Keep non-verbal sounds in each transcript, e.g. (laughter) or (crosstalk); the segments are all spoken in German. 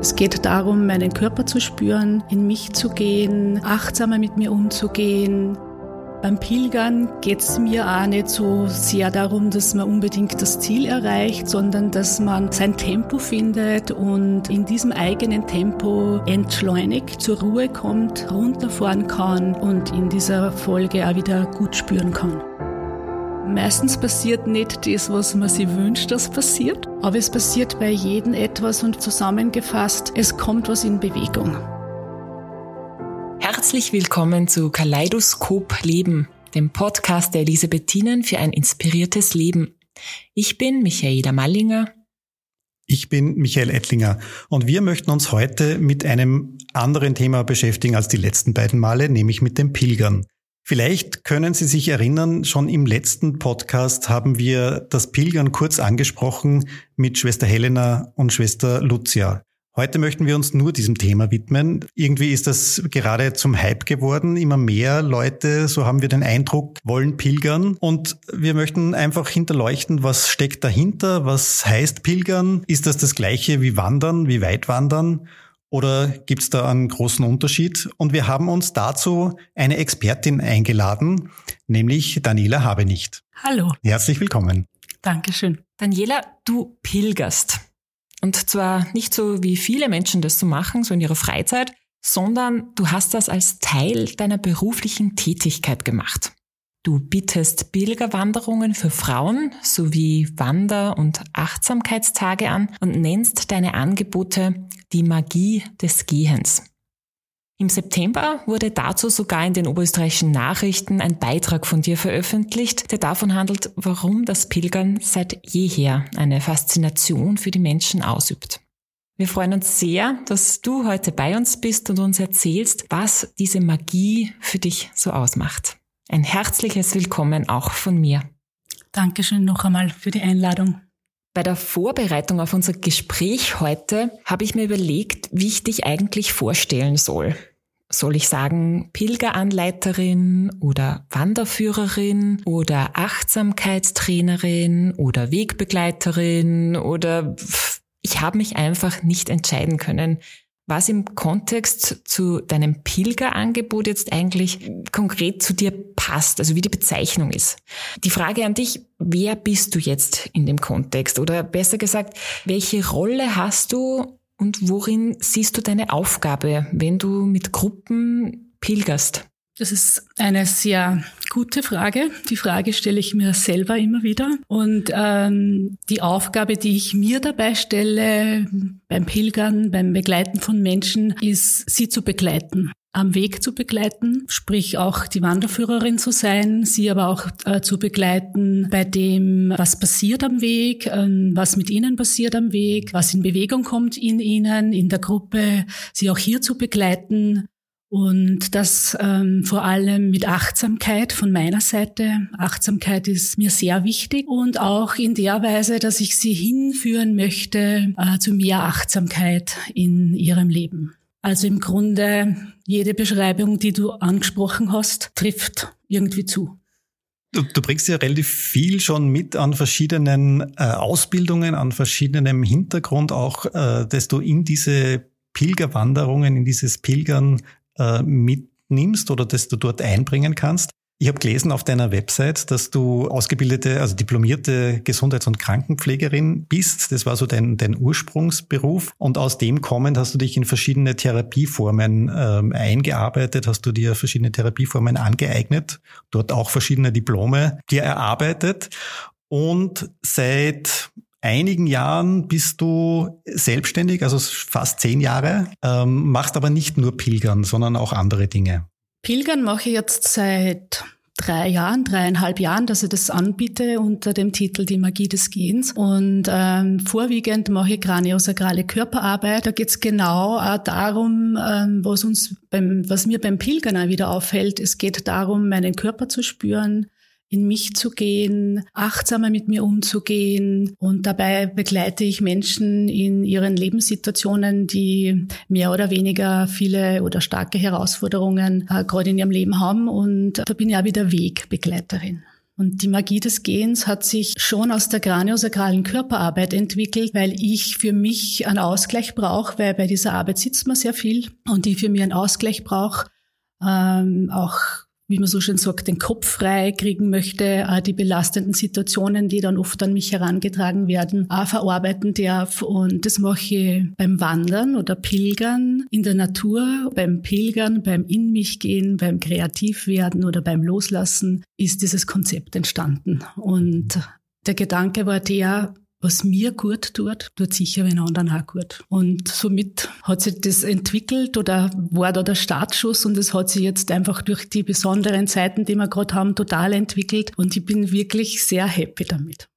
Es geht darum, meinen Körper zu spüren, in mich zu gehen, achtsamer mit mir umzugehen. Beim Pilgern geht es mir auch nicht so sehr darum, dass man unbedingt das Ziel erreicht, sondern dass man sein Tempo findet und in diesem eigenen Tempo entschleunigt, zur Ruhe kommt, runterfahren kann und in dieser Folge auch wieder gut spüren kann. Meistens passiert nicht das, was man sich wünscht, dass passiert, aber es passiert bei jedem etwas und zusammengefasst, es kommt was in Bewegung. Herzlich willkommen zu Kaleidoskop Leben, dem Podcast der Elisabethinen für ein inspiriertes Leben. Ich bin Michaela Mallinger. Ich bin Michael Ettlinger und wir möchten uns heute mit einem anderen Thema beschäftigen als die letzten beiden Male, nämlich mit dem Pilgern. Vielleicht können Sie sich erinnern, schon im letzten Podcast haben wir das Pilgern kurz angesprochen mit Schwester Helena und Schwester Lucia. Heute möchten wir uns nur diesem Thema widmen. Irgendwie ist das gerade zum Hype geworden. Immer mehr Leute, so haben wir den Eindruck, wollen pilgern. Und wir möchten einfach hinterleuchten, was steckt dahinter? Was heißt pilgern? Ist das das gleiche wie wandern, wie weit wandern? Oder gibt es da einen großen Unterschied? Und wir haben uns dazu eine Expertin eingeladen, nämlich Daniela Habenicht. Hallo. Herzlich willkommen. Dankeschön. Daniela, du pilgerst. Und zwar nicht so, wie viele Menschen das so machen, so in ihrer Freizeit, sondern du hast das als Teil deiner beruflichen Tätigkeit gemacht. Du bietest Pilgerwanderungen für Frauen sowie Wander- und Achtsamkeitstage an und nennst deine Angebote die Magie des Gehens. Im September wurde dazu sogar in den oberösterreichischen Nachrichten ein Beitrag von dir veröffentlicht, der davon handelt, warum das Pilgern seit jeher eine Faszination für die Menschen ausübt. Wir freuen uns sehr, dass du heute bei uns bist und uns erzählst, was diese Magie für dich so ausmacht. Ein herzliches Willkommen auch von mir. Dankeschön noch einmal für die Einladung. Bei der Vorbereitung auf unser Gespräch heute habe ich mir überlegt, wie ich dich eigentlich vorstellen soll. Soll ich sagen Pilgeranleiterin oder Wanderführerin oder Achtsamkeitstrainerin oder Wegbegleiterin oder ich habe mich einfach nicht entscheiden können, was im Kontext zu deinem Pilgerangebot jetzt eigentlich konkret zu dir passt, also wie die Bezeichnung ist. Die Frage an dich, wer bist du jetzt in dem Kontext? Oder besser gesagt, welche Rolle hast du und worin siehst du deine Aufgabe, wenn du mit Gruppen pilgerst? Das ist eine sehr gute Frage. Die Frage stelle ich mir selber immer wieder. Und ähm, die Aufgabe, die ich mir dabei stelle beim Pilgern, beim Begleiten von Menschen, ist, sie zu begleiten am Weg zu begleiten, sprich auch die Wanderführerin zu sein, sie aber auch äh, zu begleiten bei dem, was passiert am Weg, äh, was mit ihnen passiert am Weg, was in Bewegung kommt in ihnen, in der Gruppe, sie auch hier zu begleiten und das ähm, vor allem mit Achtsamkeit von meiner Seite. Achtsamkeit ist mir sehr wichtig und auch in der Weise, dass ich sie hinführen möchte äh, zu mehr Achtsamkeit in ihrem Leben. Also im Grunde jede Beschreibung, die du angesprochen hast, trifft irgendwie zu. Du, du bringst ja relativ viel schon mit an verschiedenen äh, Ausbildungen, an verschiedenem Hintergrund auch, äh, dass du in diese Pilgerwanderungen, in dieses Pilgern äh, mitnimmst oder das du dort einbringen kannst. Ich habe gelesen auf deiner Website, dass du ausgebildete, also diplomierte Gesundheits- und Krankenpflegerin bist. Das war so dein, dein Ursprungsberuf. Und aus dem kommend hast du dich in verschiedene Therapieformen ähm, eingearbeitet, hast du dir verschiedene Therapieformen angeeignet, dort auch verschiedene Diplome dir erarbeitet. Und seit einigen Jahren bist du selbstständig, also fast zehn Jahre, ähm, machst aber nicht nur Pilgern, sondern auch andere Dinge. Pilgern mache ich jetzt seit drei Jahren, dreieinhalb Jahren, dass ich das anbiete unter dem Titel Die Magie des Gehens. Und ähm, vorwiegend mache ich kraniosakrale Körperarbeit. Da geht es genau auch darum, ähm, was uns beim, was mir beim Pilgern auch wieder auffällt. Es geht darum, meinen Körper zu spüren, in mich zu gehen, achtsamer mit mir umzugehen. Und dabei begleite ich Menschen in ihren Lebenssituationen, die mehr oder weniger viele oder starke Herausforderungen äh, gerade in ihrem Leben haben. Und da bin ich auch wieder Wegbegleiterin. Und die Magie des Gehens hat sich schon aus der kraniosakralen Körperarbeit entwickelt, weil ich für mich einen Ausgleich brauche, weil bei dieser Arbeit sitzt man sehr viel und ich für mich einen Ausgleich brauche, ähm, auch wie man so schön sagt, den Kopf frei kriegen möchte, die belastenden Situationen, die dann oft an mich herangetragen werden, verarbeiten darf. Und das mache ich beim Wandern oder Pilgern in der Natur, beim Pilgern, beim In mich gehen, beim Kreativwerden oder beim Loslassen ist dieses Konzept entstanden. Und der Gedanke war der, was mir gut tut, tut sicher den anderen auch gut. Und somit hat sich das entwickelt oder war da der Startschuss und es hat sich jetzt einfach durch die besonderen Zeiten, die wir gerade haben, total entwickelt und ich bin wirklich sehr happy damit.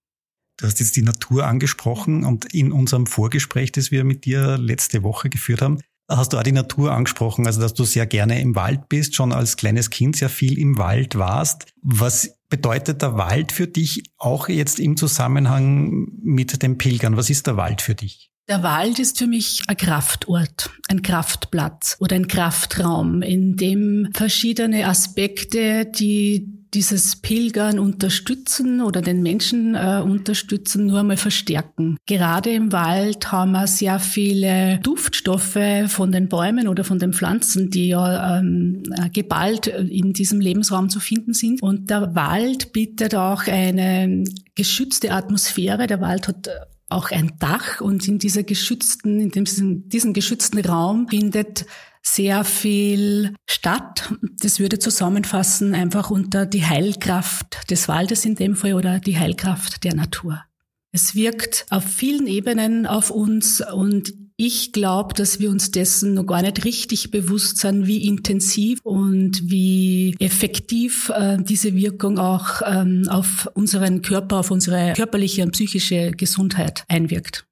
Du hast jetzt die Natur angesprochen und in unserem Vorgespräch, das wir mit dir letzte Woche geführt haben, hast du auch die Natur angesprochen, also dass du sehr gerne im Wald bist, schon als kleines Kind sehr viel im Wald warst. Was bedeutet der Wald für dich auch jetzt im Zusammenhang mit dem Pilgern? Was ist der Wald für dich? Der Wald ist für mich ein Kraftort, ein Kraftplatz oder ein Kraftraum, in dem verschiedene Aspekte, die dieses Pilgern unterstützen oder den Menschen äh, unterstützen, nur einmal verstärken. Gerade im Wald haben wir sehr viele Duftstoffe von den Bäumen oder von den Pflanzen, die ja ähm, geballt in diesem Lebensraum zu finden sind. Und der Wald bietet auch eine geschützte Atmosphäre. Der Wald hat auch ein Dach und in dieser geschützten, in diesem, diesem geschützten Raum findet sehr viel statt. Das würde zusammenfassen einfach unter die Heilkraft des Waldes in dem Fall oder die Heilkraft der Natur. Es wirkt auf vielen Ebenen auf uns und ich glaube, dass wir uns dessen noch gar nicht richtig bewusst sind, wie intensiv und wie effektiv äh, diese Wirkung auch ähm, auf unseren Körper, auf unsere körperliche und psychische Gesundheit einwirkt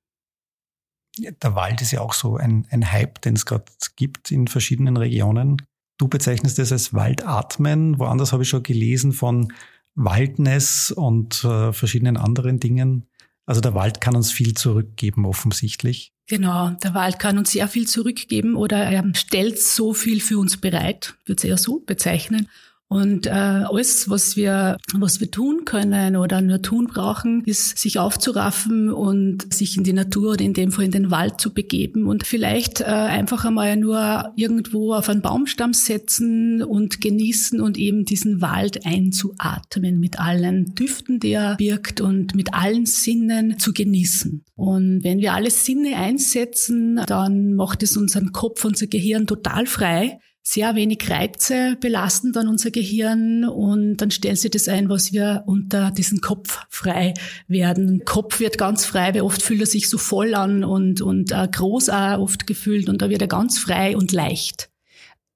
der Wald ist ja auch so ein, ein Hype, den es gerade gibt in verschiedenen Regionen. Du bezeichnest es als Waldatmen. Woanders habe ich schon gelesen von Waldness und äh, verschiedenen anderen Dingen. Also der Wald kann uns viel zurückgeben, offensichtlich. Genau, der Wald kann uns sehr viel zurückgeben oder er stellt so viel für uns bereit, würde ich eher so bezeichnen. Und äh, alles, was wir, was wir tun können oder nur tun brauchen, ist sich aufzuraffen und sich in die Natur oder in dem Fall in den Wald zu begeben und vielleicht äh, einfach einmal nur irgendwo auf einen Baumstamm setzen und genießen und eben diesen Wald einzuatmen mit allen Düften, die er birgt und mit allen Sinnen zu genießen. Und wenn wir alle Sinne einsetzen, dann macht es unseren Kopf, unser Gehirn total frei sehr wenig Reize belasten dann unser Gehirn und dann stellen Sie das ein, was wir unter diesen Kopf frei werden. Kopf wird ganz frei, weil oft fühlt er sich so voll an und, und äh, groß auch oft gefühlt und da wird er ganz frei und leicht.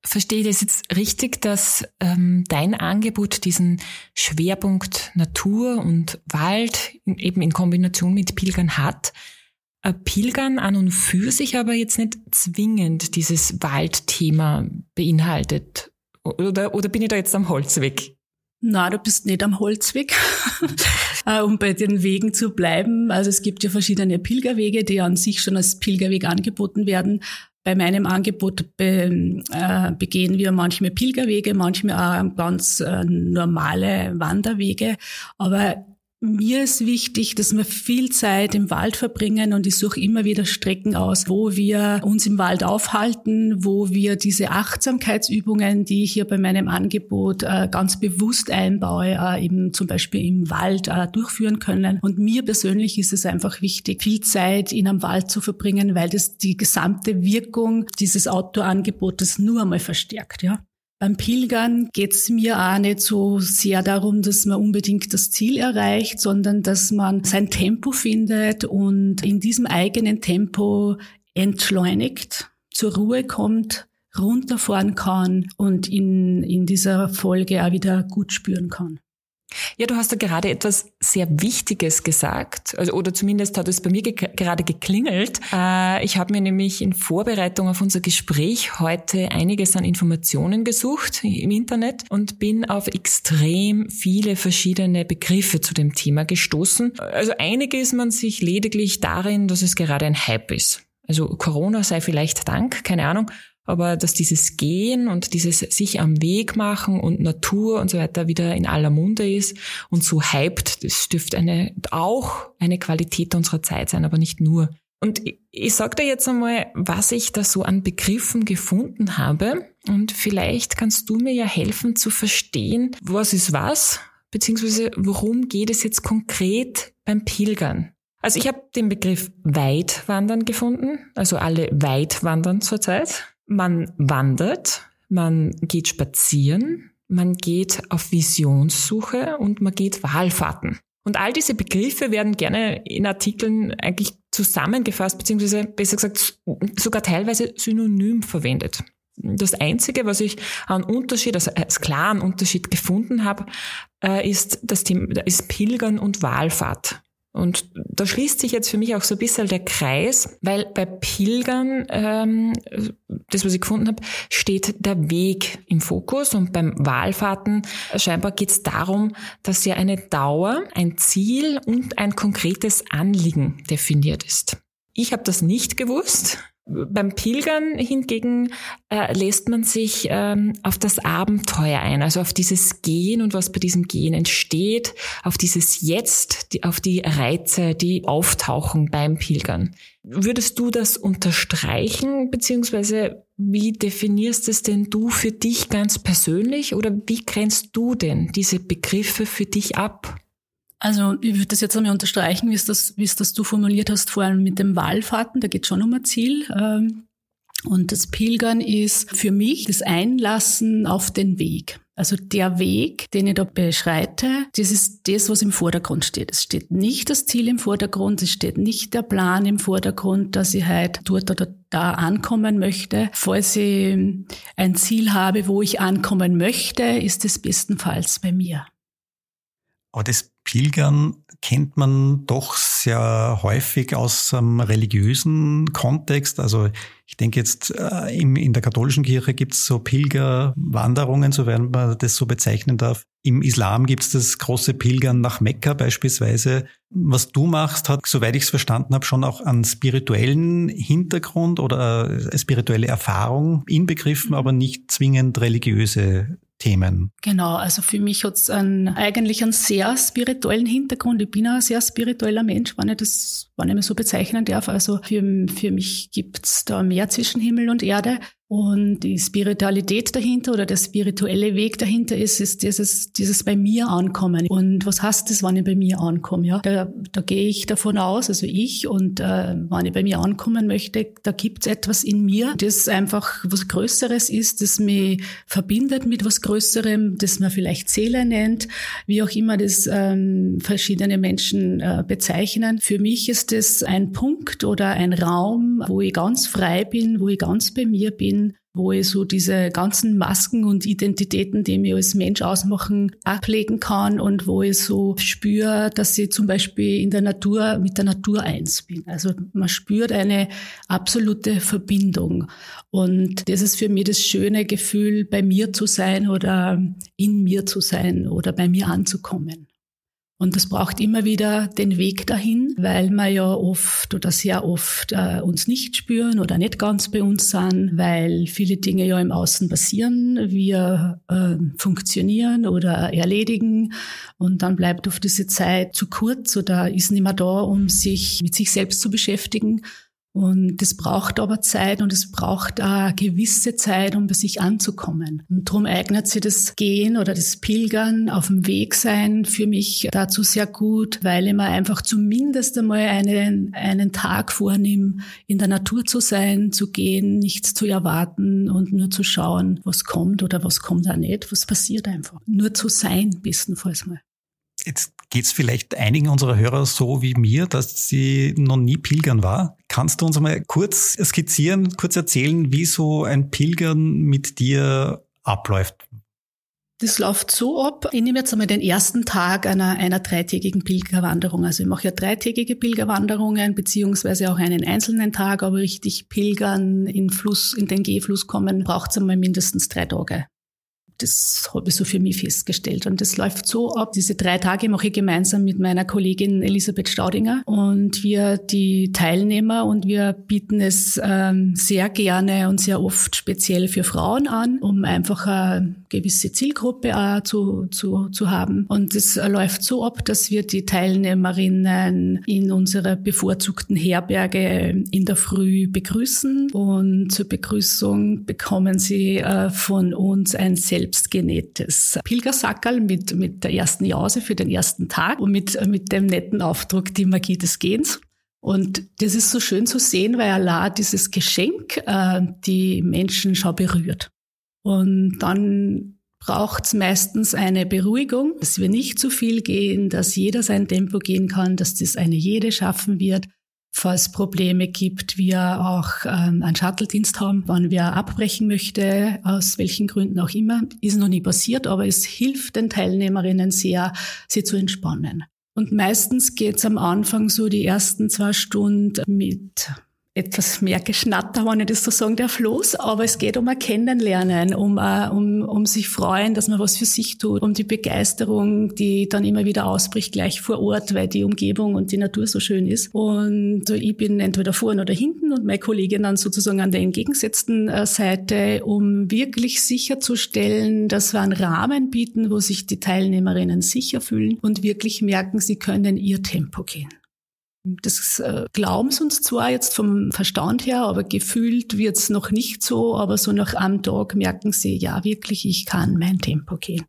Verstehe ich das jetzt richtig, dass ähm, dein Angebot diesen Schwerpunkt Natur und Wald eben in Kombination mit Pilgern hat? Pilgern an und für sich aber jetzt nicht zwingend dieses Waldthema beinhaltet. Oder, oder bin ich da jetzt am Holzweg? Na, du bist nicht am Holzweg, (laughs) äh, um bei den Wegen zu bleiben. Also es gibt ja verschiedene Pilgerwege, die an sich schon als Pilgerweg angeboten werden. Bei meinem Angebot be, äh, begehen wir manchmal Pilgerwege, manchmal auch ganz äh, normale Wanderwege. Aber mir ist wichtig, dass wir viel Zeit im Wald verbringen und ich suche immer wieder Strecken aus, wo wir uns im Wald aufhalten, wo wir diese Achtsamkeitsübungen, die ich hier bei meinem Angebot äh, ganz bewusst einbaue, äh, eben zum Beispiel im Wald äh, durchführen können. Und mir persönlich ist es einfach wichtig, viel Zeit in einem Wald zu verbringen, weil das die gesamte Wirkung dieses Outdoor-Angebotes nur einmal verstärkt, ja. Beim Pilgern geht es mir auch nicht so sehr darum, dass man unbedingt das Ziel erreicht, sondern dass man sein Tempo findet und in diesem eigenen Tempo entschleunigt, zur Ruhe kommt, runterfahren kann und in, in dieser Folge auch wieder gut spüren kann. Ja, du hast da gerade etwas sehr Wichtiges gesagt, also, oder zumindest hat es bei mir ge gerade geklingelt. Äh, ich habe mir nämlich in Vorbereitung auf unser Gespräch heute einiges an Informationen gesucht im Internet und bin auf extrem viele verschiedene Begriffe zu dem Thema gestoßen. Also einige ist man sich lediglich darin, dass es gerade ein Hype ist. Also Corona sei vielleicht Dank, keine Ahnung. Aber dass dieses Gehen und dieses sich am Weg machen und Natur und so weiter wieder in aller Munde ist und so hyped, das dürfte eine, auch eine Qualität unserer Zeit sein, aber nicht nur. Und ich, ich sage dir jetzt einmal, was ich da so an Begriffen gefunden habe. Und vielleicht kannst du mir ja helfen zu verstehen, was ist was, beziehungsweise worum geht es jetzt konkret beim Pilgern. Also ich habe den Begriff Weitwandern gefunden, also alle weit wandern zurzeit. Man wandert, man geht spazieren, man geht auf Visionssuche und man geht Wahlfahrten. Und all diese Begriffe werden gerne in Artikeln eigentlich zusammengefasst, beziehungsweise besser gesagt sogar teilweise synonym verwendet. Das Einzige, was ich an Unterschied, also als klaren Unterschied gefunden habe, äh, ist das Thema, ist Pilgern und Wahlfahrt. Und da schließt sich jetzt für mich auch so ein bisschen der Kreis, weil bei Pilgern, ähm, das was ich gefunden habe, steht der Weg im Fokus und beim Wahlfahrten scheinbar geht es darum, dass ja eine Dauer, ein Ziel und ein konkretes Anliegen definiert ist. Ich habe das nicht gewusst beim Pilgern hingegen äh, lässt man sich ähm, auf das Abenteuer ein, also auf dieses Gehen und was bei diesem Gehen entsteht, auf dieses Jetzt, die, auf die Reize, die auftauchen beim Pilgern. Würdest du das unterstreichen, beziehungsweise wie definierst es denn du für dich ganz persönlich oder wie grenzt du denn diese Begriffe für dich ab? Also ich würde das jetzt einmal unterstreichen, wie es das, wie es das du formuliert hast, vor allem mit dem Wallfahrten, da geht schon um ein Ziel. Ähm, und das Pilgern ist für mich das Einlassen auf den Weg. Also der Weg, den ich da beschreite, das ist das, was im Vordergrund steht. Es steht nicht das Ziel im Vordergrund, es steht nicht der Plan im Vordergrund, dass ich halt dort oder da ankommen möchte. Falls ich ein Ziel habe, wo ich ankommen möchte, ist es bestenfalls bei mir. Aber das Pilgern kennt man doch sehr häufig aus einem religiösen Kontext. Also ich denke jetzt äh, in der katholischen Kirche gibt es so Pilgerwanderungen, so werden man das so bezeichnen darf. Im Islam gibt es das große Pilgern nach Mekka beispielsweise. Was du machst, hat, soweit ich es verstanden habe, schon auch einen spirituellen Hintergrund oder eine spirituelle Erfahrung inbegriffen, aber nicht zwingend religiöse Themen. Genau, also für mich hat es eigentlich einen sehr spirituellen Hintergrund. Ich bin ein sehr spiritueller Mensch, wenn ich das, wenn ich mich so bezeichnen darf. Also für, für mich gibt's da mehr zwischen Himmel und Erde. Und die Spiritualität dahinter oder der spirituelle Weg dahinter ist, ist dieses, dieses bei mir ankommen. Und was heißt das, wenn ich bei mir ankomme? Ja, da, da gehe ich davon aus, also ich, und äh, wenn ich bei mir ankommen möchte, da gibt es etwas in mir, das einfach was Größeres ist, das mich verbindet mit was Größerem, das man vielleicht Seele nennt, wie auch immer das ähm, verschiedene Menschen äh, bezeichnen. Für mich ist das ein Punkt oder ein Raum, wo ich ganz frei bin, wo ich ganz bei mir bin wo ich so diese ganzen Masken und Identitäten, die mich als Mensch ausmachen, ablegen kann und wo ich so spüre, dass ich zum Beispiel in der Natur mit der Natur eins bin. Also man spürt eine absolute Verbindung. Und das ist für mich das schöne Gefühl, bei mir zu sein oder in mir zu sein oder bei mir anzukommen. Und das braucht immer wieder den Weg dahin, weil wir ja oft oder sehr oft äh, uns nicht spüren oder nicht ganz bei uns sind, weil viele Dinge ja im Außen passieren, wir äh, funktionieren oder erledigen und dann bleibt oft diese Zeit zu kurz oder ist nicht mehr da, um sich mit sich selbst zu beschäftigen. Und das braucht aber Zeit und es braucht eine gewisse Zeit, um bei sich anzukommen. Und darum eignet sich das Gehen oder das Pilgern auf dem Weg sein für mich dazu sehr gut, weil ich mir einfach zumindest einmal einen, einen Tag vornehme, in der Natur zu sein, zu gehen, nichts zu erwarten und nur zu schauen, was kommt oder was kommt auch nicht, was passiert einfach. Nur zu sein, bestenfalls mal. Jetzt geht es vielleicht einigen unserer Hörer so wie mir, dass sie noch nie pilgern war. Kannst du uns einmal kurz skizzieren, kurz erzählen, wie so ein Pilgern mit dir abläuft? Das läuft so ab. Ich nehme jetzt einmal den ersten Tag einer, einer dreitägigen Pilgerwanderung. Also ich mache ja dreitägige Pilgerwanderungen, beziehungsweise auch einen einzelnen Tag, aber richtig pilgern, in Fluss, in den Gehfluss kommen, braucht es einmal mindestens drei Tage Das habe ich so für mich festgestellt. Und das läuft so ab. Diese drei Tage mache ich gemeinsam mit meiner Kollegin Elisabeth Staudinger. Und wir, die Teilnehmer, und wir bieten es ähm, sehr gerne und sehr oft speziell für Frauen an, um einfach eine gewisse Zielgruppe auch zu, zu, zu haben. Und es läuft so ab, dass wir die Teilnehmerinnen in unserer bevorzugten Herberge in der Früh begrüßen. Und zur Begrüßung bekommen sie äh, von uns ein selbstgenähtes Pilgersackerl mit, mit der ersten Jause für den ersten Tag und mit, mit dem netten Aufdruck die Magie des Gehens. Und das ist so schön zu sehen, weil Allah dieses Geschenk äh, die Menschen schon berührt. Und dann braucht es meistens eine Beruhigung, dass wir nicht zu viel gehen, dass jeder sein Tempo gehen kann, dass das eine jede schaffen wird. Falls Probleme gibt, wir auch ähm, einen Shuttle-Dienst haben, wann wer abbrechen möchte, aus welchen Gründen auch immer. Ist noch nie passiert, aber es hilft den Teilnehmerinnen sehr, sie zu entspannen. Und meistens geht's am Anfang so die ersten zwei Stunden mit etwas mehr Geschnatter, wenn ich das so sagen darf, los. Aber es geht um ein Kennenlernen, um, uh, um, um sich freuen, dass man was für sich tut, um die Begeisterung, die dann immer wieder ausbricht, gleich vor Ort, weil die Umgebung und die Natur so schön ist. Und ich bin entweder vorne oder hinten und meine Kollegin dann sozusagen an der entgegengesetzten äh, Seite, um wirklich sicherzustellen, dass wir einen Rahmen bieten, wo sich die Teilnehmerinnen sicher fühlen und wirklich merken, sie können ihr Tempo gehen. Das äh, glauben sie uns zwar jetzt vom Verstand her, aber gefühlt wird's noch nicht so, aber so nach einem Tag merken sie, ja wirklich, ich kann mein Tempo gehen.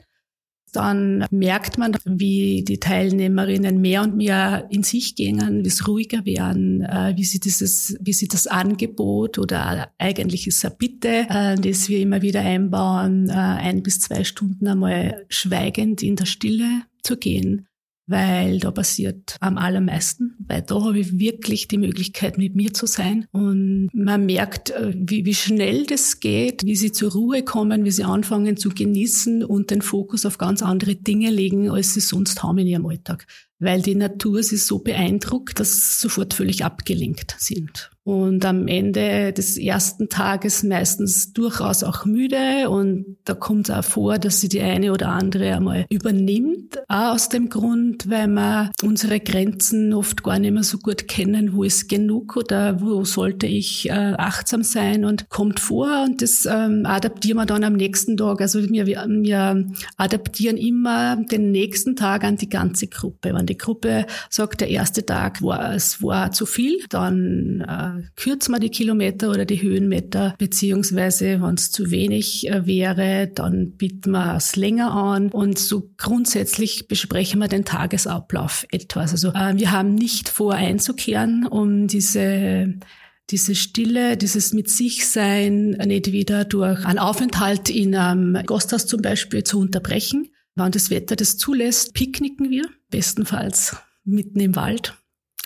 Dann merkt man, wie die Teilnehmerinnen mehr und mehr in sich gehen, wie es ruhiger werden, äh, wie sie dieses, wie sie das Angebot oder eigentlich ist es eine Bitte, äh, das wir immer wieder einbauen, äh, ein bis zwei Stunden einmal schweigend in der Stille zu gehen weil da passiert am allermeisten, weil da habe ich wirklich die Möglichkeit, mit mir zu sein. Und man merkt, äh, wie, wie schnell das geht, wie sie zur Ruhe kommen, wie sie anfangen zu genießen und den Fokus auf ganz andere Dinge legen, als sie sonst haben in ihrem Alltag. Weil die Natur sie so beeindruckt, dass sie sofort völlig abgelenkt sind und am Ende des ersten Tages meistens durchaus auch müde und da kommt es auch vor, dass sie die eine oder andere einmal übernimmt. Auch aus dem Grund, weil wir unsere Grenzen oft gar nicht mehr so gut kennen, wo ist genug oder wo sollte ich äh, achtsam sein und kommt vor und das ähm, adaptieren wir dann am nächsten Tag. Also wir, wir adaptieren immer den nächsten Tag an die ganze Gruppe. Wenn die Gruppe sagt, der erste Tag war, es war zu viel, dann äh, kürzen wir die Kilometer oder die Höhenmeter, beziehungsweise wenn es zu wenig äh, wäre, dann bieten wir es länger an und so grundsätzlich besprechen wir den Tagesablauf etwas. Also äh, wir haben nicht vor einzukehren, um diese diese Stille, dieses mit sich sein nicht wieder durch einen Aufenthalt in einem Gasthaus zum Beispiel zu unterbrechen. Wenn das Wetter das zulässt, picknicken wir, bestenfalls mitten im Wald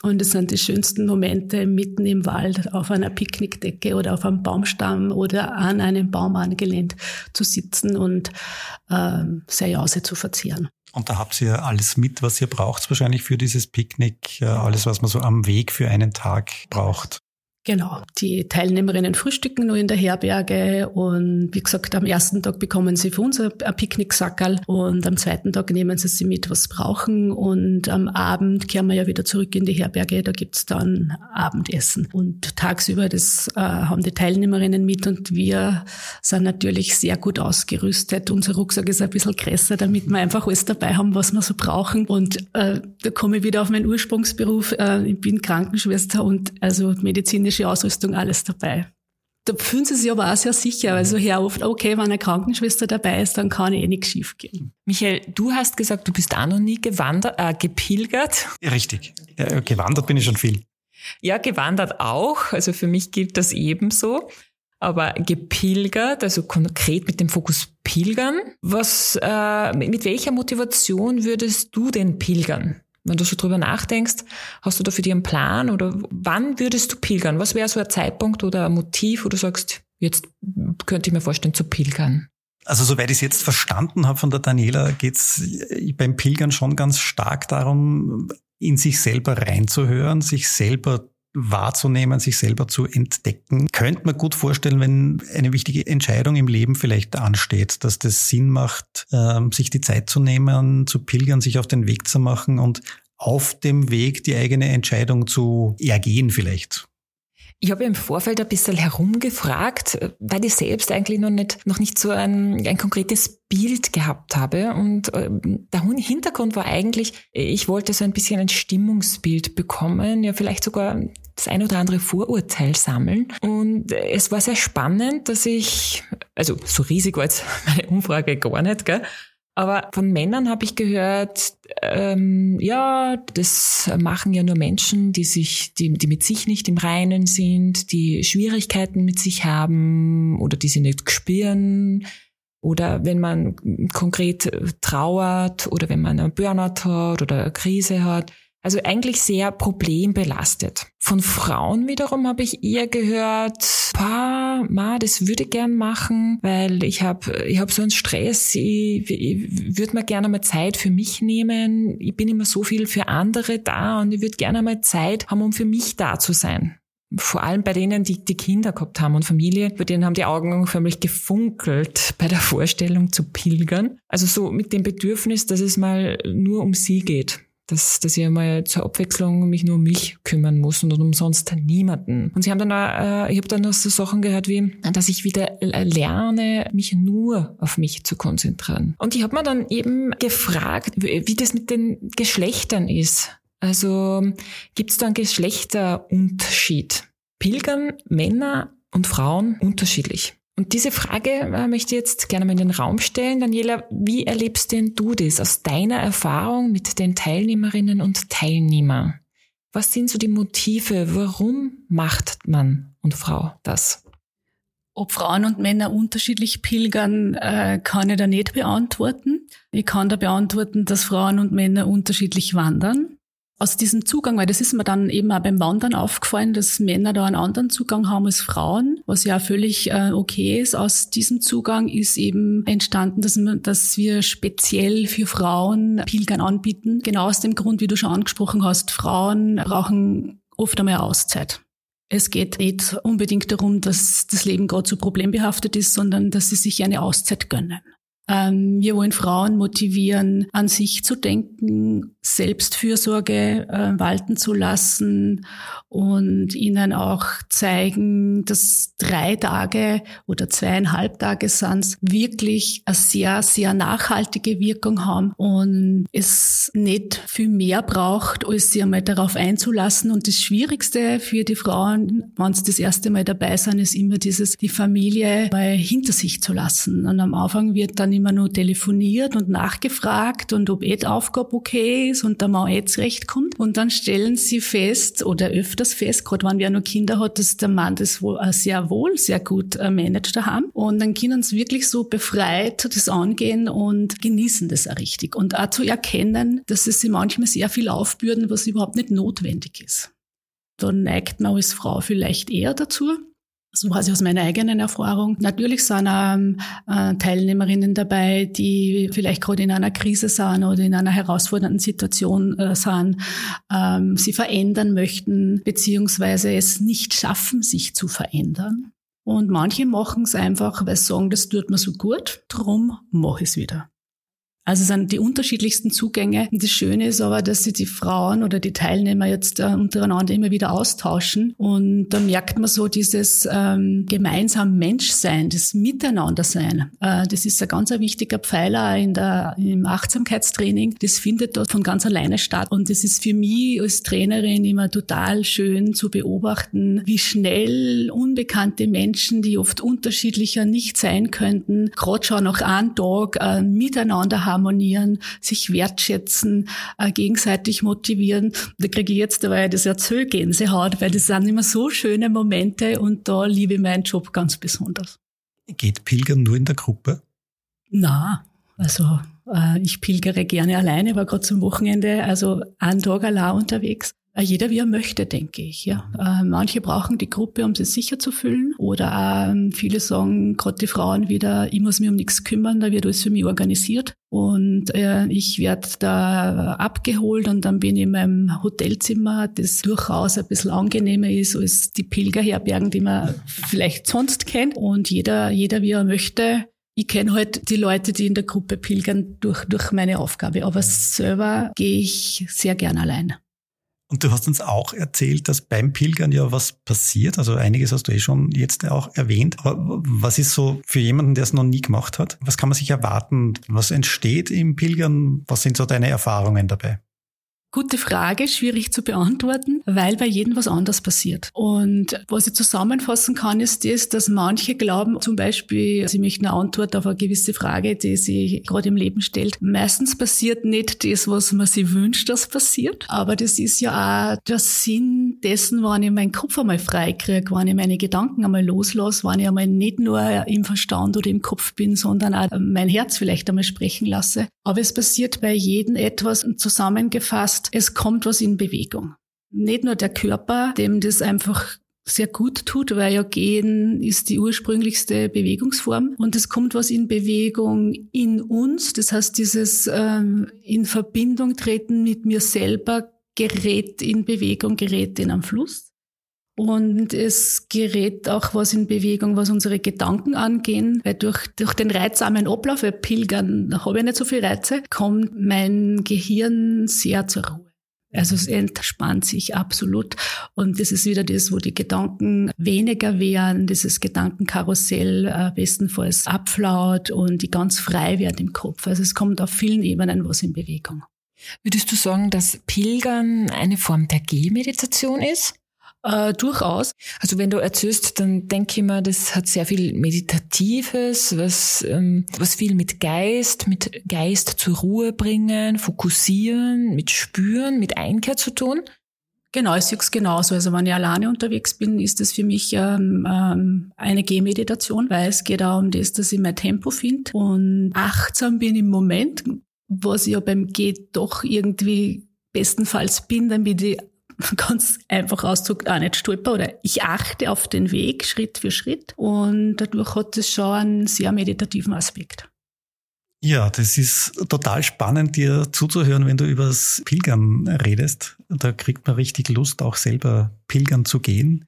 und es sind die schönsten Momente mitten im Wald auf einer Picknickdecke oder auf einem Baumstamm oder an einem Baum angelehnt zu sitzen und äh, Jause zu verzehren. Und da habt ihr alles mit, was ihr braucht, wahrscheinlich für dieses Picknick, äh, alles, was man so am Weg für einen Tag braucht. Genau. Die Teilnehmerinnen frühstücken nur in der Herberge und wie gesagt, am ersten Tag bekommen sie für uns ein Picknicksackerl und am zweiten Tag nehmen sie sie mit, was sie brauchen und am Abend kehren wir ja wieder zurück in die Herberge, da gibt's dann Abendessen. Und tagsüber, das äh, haben die Teilnehmerinnen mit und wir sind natürlich sehr gut ausgerüstet. Unser Rucksack ist ein bisschen größer, damit wir einfach alles dabei haben, was wir so brauchen. Und äh, da komme ich wieder auf meinen Ursprungsberuf. Äh, ich bin Krankenschwester und also medizinisch medizinische Ausrüstung, alles dabei. Da fühlen sie sich aber auch sehr sicher, weil so her oft, okay, wenn eine Krankenschwester dabei ist, dann kann eh nichts schief gehen. Michael, du hast gesagt, du bist auch noch nie gewandert, äh, gepilgert. Ja, richtig. Ja, gewandert bin ich schon viel. Ja, gewandert auch. Also für mich gilt das ebenso. Aber gepilgert, also konkret mit dem Fokus Pilgern. Was, äh, mit welcher Motivation würdest du denn pilgern? Wenn du so drüber nachdenkst, hast du da für dich einen Plan oder wann würdest du pilgern? Was wäre so ein Zeitpunkt oder ein Motiv, wo du sagst, jetzt könnte ich mir vorstellen zu pilgern? Also soweit ich es jetzt verstanden habe von der Daniela, geht's beim Pilgern schon ganz stark darum, in sich selber reinzuhören, sich selber wahrzunehmen, sich selber zu entdecken. Könnte man gut vorstellen, wenn eine wichtige Entscheidung im Leben vielleicht ansteht, dass das Sinn macht, ähm, sich die Zeit zu nehmen, zu pilgern, sich auf den Weg zu machen und auf dem Weg die eigene Entscheidung zu ergehen vielleicht. Ich habe im Vorfeld ein bisschen herumgefragt, weil ich selbst eigentlich noch nicht, noch nicht so ein, ein konkretes Bild gehabt habe. Und äh, der Hintergrund war eigentlich, ich wollte so ein bisschen ein Stimmungsbild bekommen, ja vielleicht sogar das ein oder andere Vorurteil sammeln. Und es war sehr spannend, dass ich, also so riesig war jetzt (laughs) meine Umfrage gar nicht, gell? Aber von Männern habe ich gehört, ähm, ja, das machen ja nur Menschen, die sich, die, die mit sich nicht im Reinen sind, die Schwierigkeiten mit sich haben oder die sie nicht spüren. Oder wenn man konkret trauert oder wenn man einen Burnout hat oder eine Krise hat, also eigentlich sehr problembelastet. Von Frauen wiederum habe ich eher gehört, pa, ma, das würde ich gern machen, weil ich habe ich hab so einen Stress, ich, ich würde mir gerne mal Zeit für mich nehmen. Ich bin immer so viel für andere da und ich würde gerne mal Zeit haben, um für mich da zu sein vor allem bei denen, die die Kinder gehabt haben und Familie, bei denen haben die Augen förmlich gefunkelt (laughs) bei der Vorstellung zu pilgern. Also so mit dem Bedürfnis, dass es mal nur um sie geht dass, dass ich einmal zur Abwechslung mich nur um mich kümmern muss und umsonst niemanden. Und sie haben dann, auch, äh, ich habe dann noch so Sachen gehört wie, dass ich wieder lerne, mich nur auf mich zu konzentrieren. Und ich habe mir dann eben gefragt, wie das mit den Geschlechtern ist. Also gibt es da einen Geschlechterunterschied? Pilgern Männer und Frauen unterschiedlich? Und diese Frage äh, möchte ich jetzt gerne mal in den Raum stellen. Daniela, wie erlebst denn du das aus deiner Erfahrung mit den Teilnehmerinnen und Teilnehmern? Was sind so die Motive? Warum macht Mann und Frau das? Ob Frauen und Männer unterschiedlich pilgern, äh, kann ich da nicht beantworten. Ich kann da beantworten, dass Frauen und Männer unterschiedlich wandern aus diesem Zugang, weil das ist mir dann eben auch beim Wandern aufgefallen, dass Männer da einen anderen Zugang haben als Frauen, was ja völlig äh, okay ist. Aus diesem Zugang ist eben entstanden, dass, wir, dass wir speziell für Frauen Pilgern anbieten. Genau aus dem Grund, wie du schon angesprochen hast, Frauen brauchen oft einmal Auszeit. Es geht nicht unbedingt darum, dass das Leben gerade so problembehaftet ist, sondern dass sie sich eine Auszeit gönnen. Ähm, wir wollen Frauen motivieren, an sich zu denken, Selbstfürsorge äh, walten zu lassen und ihnen auch zeigen, dass drei Tage oder zweieinhalb Tage sind wirklich eine sehr, sehr nachhaltige Wirkung haben und es nicht viel mehr braucht, als sie einmal darauf einzulassen. Und das Schwierigste für die Frauen, wenn sie das erste Mal dabei sind, ist immer dieses, die Familie mal hinter sich zu lassen. Und am Anfang wird dann immer nur telefoniert und nachgefragt und ob die Aufgabe okay ist und der Mann eh zurechtkommt. Und dann stellen sie fest oder öfters fest, gerade wenn wir noch Kinder hat, dass der Mann das wohl äh, sehr wohl, sehr gut äh, managt haben. Und dann können sie wirklich so befreit das angehen und genießen das auch richtig. Und auch zu erkennen, dass es sie manchmal sehr viel aufbürden, was überhaupt nicht notwendig ist. Da neigt man als Frau vielleicht eher dazu. So weiß ich aus meiner eigenen Erfahrung. Natürlich sind ähm, äh, Teilnehmerinnen dabei, die vielleicht gerade in einer Krise sind oder in einer herausfordernden Situation äh, sind, ähm, sie verändern möchten, beziehungsweise es nicht schaffen, sich zu verändern. Und manche machen es einfach, weil sie sagen, das tut mir so gut, drum mache ich es wieder. Also es sind die unterschiedlichsten Zugänge. Und das Schöne ist aber, dass sich die Frauen oder die Teilnehmer jetzt äh, untereinander immer wieder austauschen. Und da merkt man so dieses ähm, gemeinsam Menschsein, das Miteinandersein. Äh, das ist ein ganz ein wichtiger Pfeiler in der, im Achtsamkeitstraining. Das findet dort von ganz alleine statt. Und das ist für mich als Trainerin immer total schön zu beobachten, wie schnell unbekannte Menschen, die oft unterschiedlicher nicht sein könnten, gerade schon nach einem Tag äh, miteinander haben harmonieren, sich wertschätzen, äh, gegenseitig motivieren. Da kriege ich jetzt dabei das Erzählgänsehaut, weil das sind immer so schöne Momente und da liebe ich meinen Job ganz besonders. Geht Pilgern nur in der Gruppe? Na, also äh, ich pilgere gerne alleine, war gerade zum Wochenende, also einen Tag allein unterwegs. Äh, jeder wie er möchte, denke ich. Ja. Äh, manche brauchen die Gruppe, um sich sicher zu fühlen. Oder ähm, viele sagen, gerade die Frauen wieder, ich muss mich um nichts kümmern, da wird alles für mich organisiert. Und äh, ich werde da abgeholt und dann bin ich in meinem Hotelzimmer, das durchaus ein bisschen angenehmer ist als die Pilgerherbergen, die man vielleicht sonst kennt. Und jeder, jeder wie er möchte. Ich kenne halt die Leute, die in der Gruppe pilgern, durch, durch meine Aufgabe. Aber selber gehe ich sehr gern allein. Und du hast uns auch erzählt, dass beim Pilgern ja was passiert. Also einiges hast du eh schon jetzt auch erwähnt. Aber was ist so für jemanden, der es noch nie gemacht hat? Was kann man sich erwarten? Was entsteht im Pilgern? Was sind so deine Erfahrungen dabei? Gute Frage, schwierig zu beantworten, weil bei jedem was anders passiert. Und was ich zusammenfassen kann, ist das, dass manche glauben, zum Beispiel, sie möchten eine Antwort auf eine gewisse Frage, die sich gerade im Leben stellt. Meistens passiert nicht das, was man sich wünscht, dass passiert. Aber das ist ja auch der Sinn dessen, wenn ich meinen Kopf einmal freikriege, wenn ich meine Gedanken einmal loslasse, wenn ich einmal nicht nur im Verstand oder im Kopf bin, sondern auch mein Herz vielleicht einmal sprechen lasse. Aber es passiert bei jedem etwas zusammengefasst es kommt was in Bewegung. Nicht nur der Körper, dem das einfach sehr gut tut, weil ja Gehen ist die ursprünglichste Bewegungsform und es kommt was in Bewegung in uns. Das heißt, dieses ähm, in Verbindung treten mit mir selber gerät in Bewegung, gerät in einem Fluss. Und es gerät auch was in Bewegung, was unsere Gedanken angehen, weil durch, durch den reizsamen Ablauf, weil Pilgern habe ich nicht so viel Reize, kommt mein Gehirn sehr zur Ruhe. Also es entspannt sich absolut. Und das ist wieder das, wo die Gedanken weniger werden, dieses Gedankenkarussell äh, bestenfalls abflaut und die ganz frei werden im Kopf. Also es kommt auf vielen Ebenen was in Bewegung. Würdest du sagen, dass Pilgern eine Form der Gehmeditation ist? Äh, durchaus. Also wenn du erzählst, dann denke ich mir, das hat sehr viel Meditatives, was, ähm, was viel mit Geist, mit Geist zur Ruhe bringen, fokussieren, mit Spüren, mit Einkehr zu tun. Genau, ich sehe es genauso. Also wenn ich alleine unterwegs bin, ist das für mich ähm, ähm, eine Gehmeditation, weil es geht auch um das, dass ich mein Tempo finde und achtsam bin im Moment, was ich ja beim Geh doch irgendwie bestenfalls bin, damit ich (laughs) ganz einfach Ausdruck auch nicht stolper oder ich achte auf den Weg Schritt für Schritt und dadurch hat es schon einen sehr meditativen Aspekt. Ja, das ist total spannend, dir zuzuhören, wenn du übers Pilgern redest. Da kriegt man richtig Lust, auch selber pilgern zu gehen.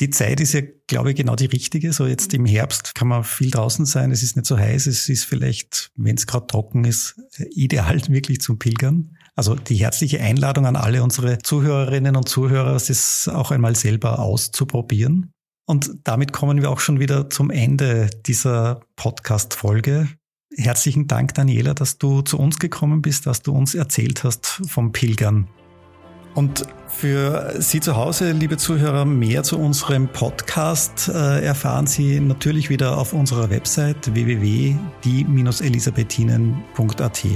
Die Zeit ist ja, glaube ich, genau die richtige. So jetzt im Herbst kann man viel draußen sein. Es ist nicht so heiß. Es ist vielleicht, wenn es gerade trocken ist, ideal (laughs) wirklich zum Pilgern. Also die herzliche Einladung an alle unsere Zuhörerinnen und Zuhörer, es auch einmal selber auszuprobieren. Und damit kommen wir auch schon wieder zum Ende dieser Podcast-Folge. Herzlichen Dank, Daniela, dass du zu uns gekommen bist, dass du uns erzählt hast vom Pilgern. Und für Sie zu Hause, liebe Zuhörer, mehr zu unserem Podcast äh, erfahren Sie natürlich wieder auf unserer Website www.die-elisabethinen.at.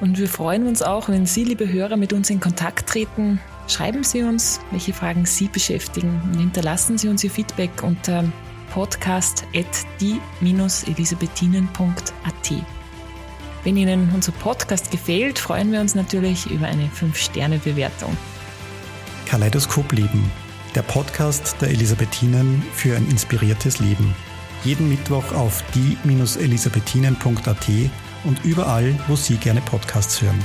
Und wir freuen uns auch, wenn Sie, liebe Hörer, mit uns in Kontakt treten. Schreiben Sie uns, welche Fragen Sie beschäftigen und hinterlassen Sie uns Ihr Feedback unter podcast.die-elisabethinen.at. Wenn Ihnen unser Podcast gefällt, freuen wir uns natürlich über eine 5-Sterne-Bewertung. Kaleidoskop Leben, der Podcast der Elisabethinen für ein inspiriertes Leben. Jeden Mittwoch auf die-elisabethinen.at und überall, wo Sie gerne Podcasts hören.